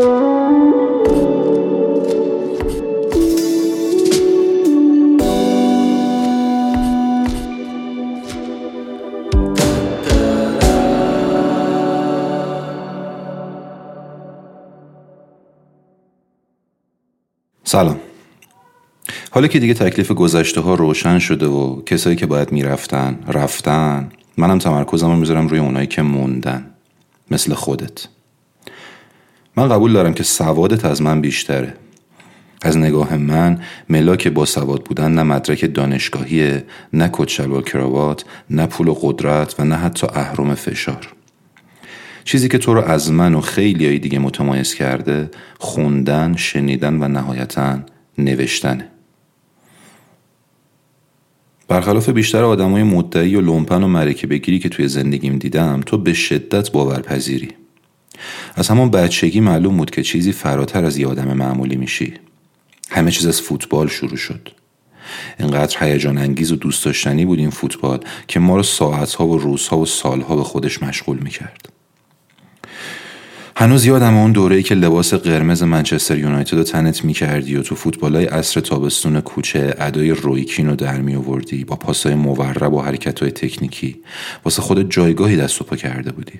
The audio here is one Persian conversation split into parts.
سلام. حالا که دیگه تکلیف گذشته ها روشن شده و کسایی که باید می‌رفتن رفتن منم تمرکزم رو می‌ذارم روی اونایی که موندن مثل خودت. من قبول دارم که سوادت از من بیشتره. از نگاه من ملاک با سواد بودن نه مدرک دانشگاهیه نه کت کراوات نه پول و قدرت و نه حتی اهرم فشار. چیزی که تو رو از من و خیلی های دیگه متمایز کرده خوندن، شنیدن و نهایتا نوشتنه. برخلاف بیشتر آدمای مدعی و لومپن و مرکه بگیری که توی زندگیم دیدم تو به شدت باورپذیری. از همون بچگی معلوم بود که چیزی فراتر از یه آدم معمولی میشی. همه چیز از فوتبال شروع شد. اینقدر هیجان انگیز و دوست داشتنی بود این فوتبال که ما رو ساعتها و روزها و سالها به خودش مشغول می‌کرد. هنوز یادم اون دوره که لباس قرمز منچستر یونایتد رو تنت می‌کردی و تو فوتبالای عصر تابستون کوچه ادای رویکین رو در می آوردی با پاسای مورب و حرکتهای تکنیکی واسه خود جایگاهی دست و پا کرده بودی.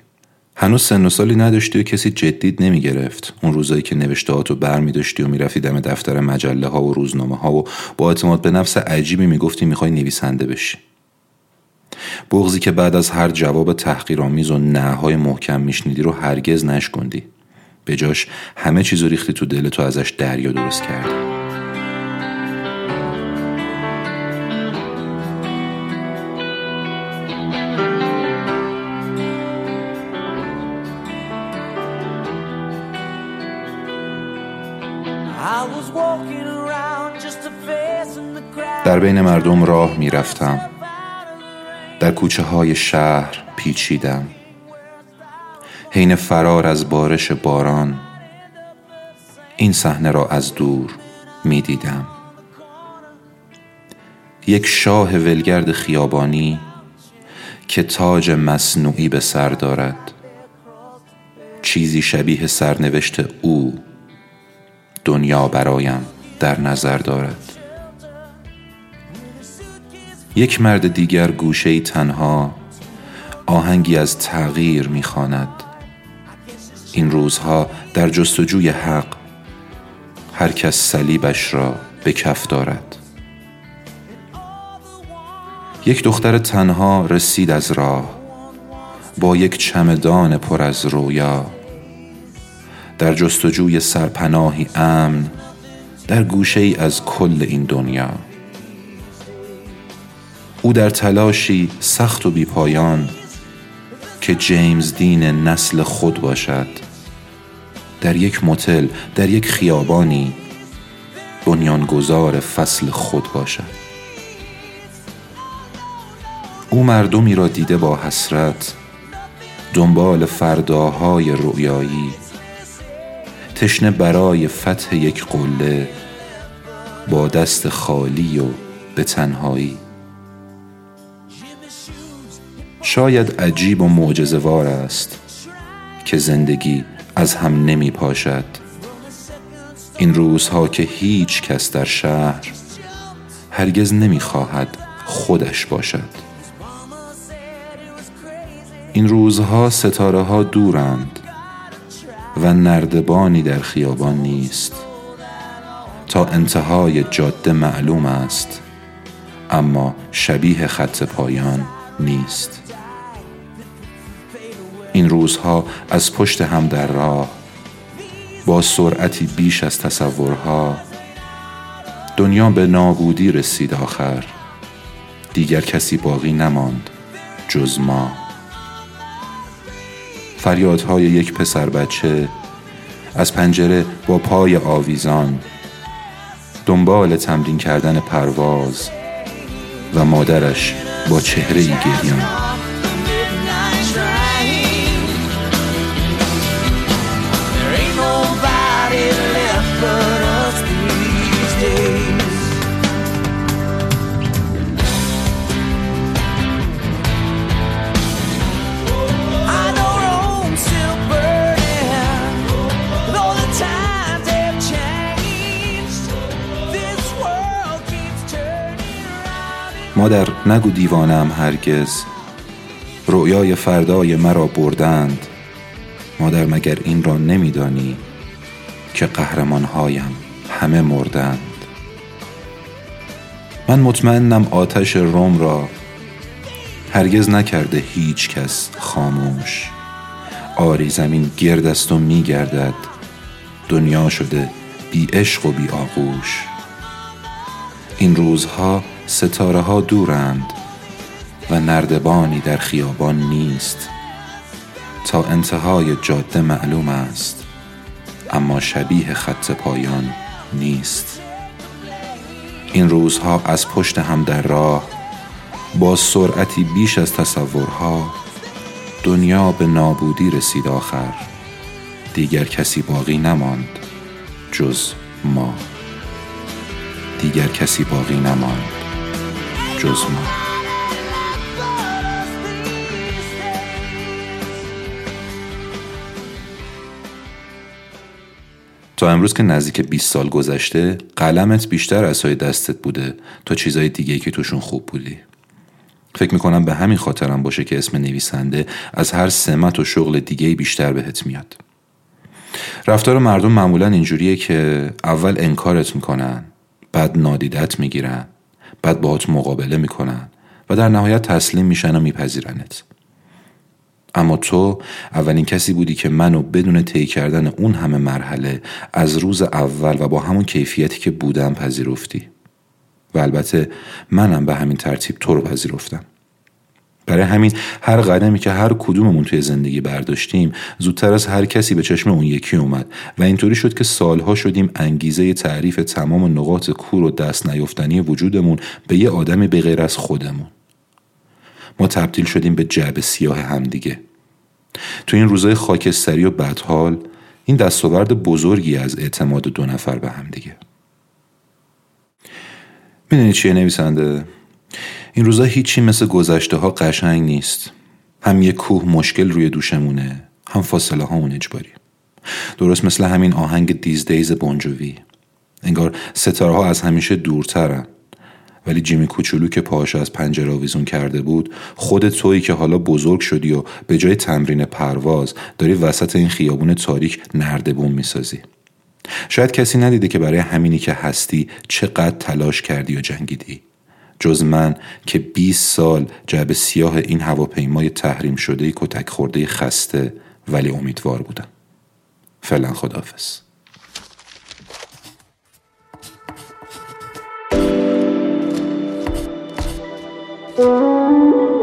هنوز سن و سالی نداشتی و کسی جدید نمی گرفت اون روزایی که نوشتهاتو بر می داشتی و می‌رفتی دم دفتر مجله ها و روزنامه ها و با اعتماد به نفس عجیبی می‌گفتی می‌خوای نویسنده بشی. بغزی که بعد از هر جواب تحقیرآمیز و نههای محکم میشنیدی رو هرگز نشکندی. به جاش همه چیزو ریختی تو دل تو ازش دریا درست کردی. در بین مردم راه می‌رفتم. در کوچه های شهر پیچیدم. حین فرار از بارش باران. این صحنه را از دور می دیدم یک شاه ولگرد خیابانی که تاج مصنوعی به سر دارد. چیزی شبیه سرنوشت او دنیا برایم در نظر دارد. یک مرد دیگر گوشه تنها آهنگی از تغییر می‌خواند این روزها در جستجوی حق هر کس صلیبش را به کف دارد. یک دختر تنها رسید از راه با یک چمدان پر از رویا در جستجوی سرپناهی امن در گوشه ای از کل این دنیا. او در تلاشی سخت و بیپایان که جیمز دین نسل خود باشد در یک متل در یک خیابانی بنیانگذار فصل خود باشد. او مردمی را دیده با حسرت دنبال فرداهای رویایی تشنه برای فتح یک قله با دست خالی و به تنهایی. شاید عجیب و معجزوار است که زندگی از هم نمی پاشد. این روزها که هیچ کس در شهر هرگز نمی خواهد خودش باشد. این روزها ستاره ها دورند. و نردبانی در خیابان نیست. تا انتهای جاده معلوم است اما شبیه خط پایان نیست. این روزها از پشت هم در راه با سرعتی بیش از تصورها دنیا به نابودی رسید آخر. دیگر کسی باقی نماند جز ما. فریادهای یک پسر بچه از پنجره با پای آویزان دنبال تمرین کردن پرواز و مادرش با چهره گریان مادر نگو دیوانم هرگز. رویای فردای مرا بردند. مادر مگر این را نمیدانی که قهرمانهایم همه مردند. من مطمئنم آتش روم را هرگز نکرده هیچ کس خاموش. آری زمین گرد است و میگردد. دنیا شده بی عشق و بی آغوش. این روزها ستاره ها دورند و نردبانی در خیابان نیست تا انتهای جاده معلوم است اما شبیه خط پایان نیست. این روزها از پشت هم در راه با سرعتی بیش از تصورها دنیا به نابودی رسید آخر. دیگر کسی باقی نماند جز ما. دیگر کسی باقی نماند. جز ما. تا امروز که نزدیک 20 سال گذشته قلمت بیشتر اسای دستت بوده تا چیزای دیگه که توشون خوب بودی. فکر می‌کنم به همین خاطرم باشه که اسم نویسنده از هر سمت و شغل دیگه بیشتر بهت میاد. رفتار مردم معمولا اینجوریه که اول انکارت می‌کنن بعد نادیدت می‌گیرن. بعد باهات مقابله می‌کنن و در نهایت تسلیم میشن و میپذیرنت. اما تو اولین کسی بودی که منو بدون طی کردن اون همه مرحله از روز اول و با همون کیفیتی که بودم پذیرفتی. و البته منم به همین ترتیب تو رو پذیرفتم. برای همین هر قدمی که هر کدوممون توی زندگی برداشتیم زودتر از هر کسی به چشم اون یکی اومد و اینطوری شد که سالها شدیم انگیزه تعریف تمام نقاط کور و دست نیفتنی وجودمون به یه آدمی به غیر از خودمون. ما تبدیل شدیم به جعب سیاه همدیگه تو این روزای خاکستری و بدحال این دستاورد بزرگی از اعتماد دو نفر به همدیگه می‌دونی چیه نویسنده؟ این روزا هیچی مثل گذشته ها قشنگ نیست. هم یه کوه مشکل روی دوشمونه هم فاصله هامون اجباری. درست مثل همین آهنگ دیز دیز بونجوی انگار ستاره ها از همیشه دورترن. ولی جیمی کوچولو که پاهاش از پنجره آویزون کرده بود خود تویی که حالا بزرگ شدی و به جای تمرین پرواز داری وسط این خیابون تاریک نردبون می‌سازی. شاید کسی ندیده که برای همینی که هستی چقدر تلاش کردی و جنگیدی. جز من که 20 سال جعب سیاه این هواپیمای تحریم شده کتک خورده خسته ولی امیدوار بودم. فعلا خداحافظ. Música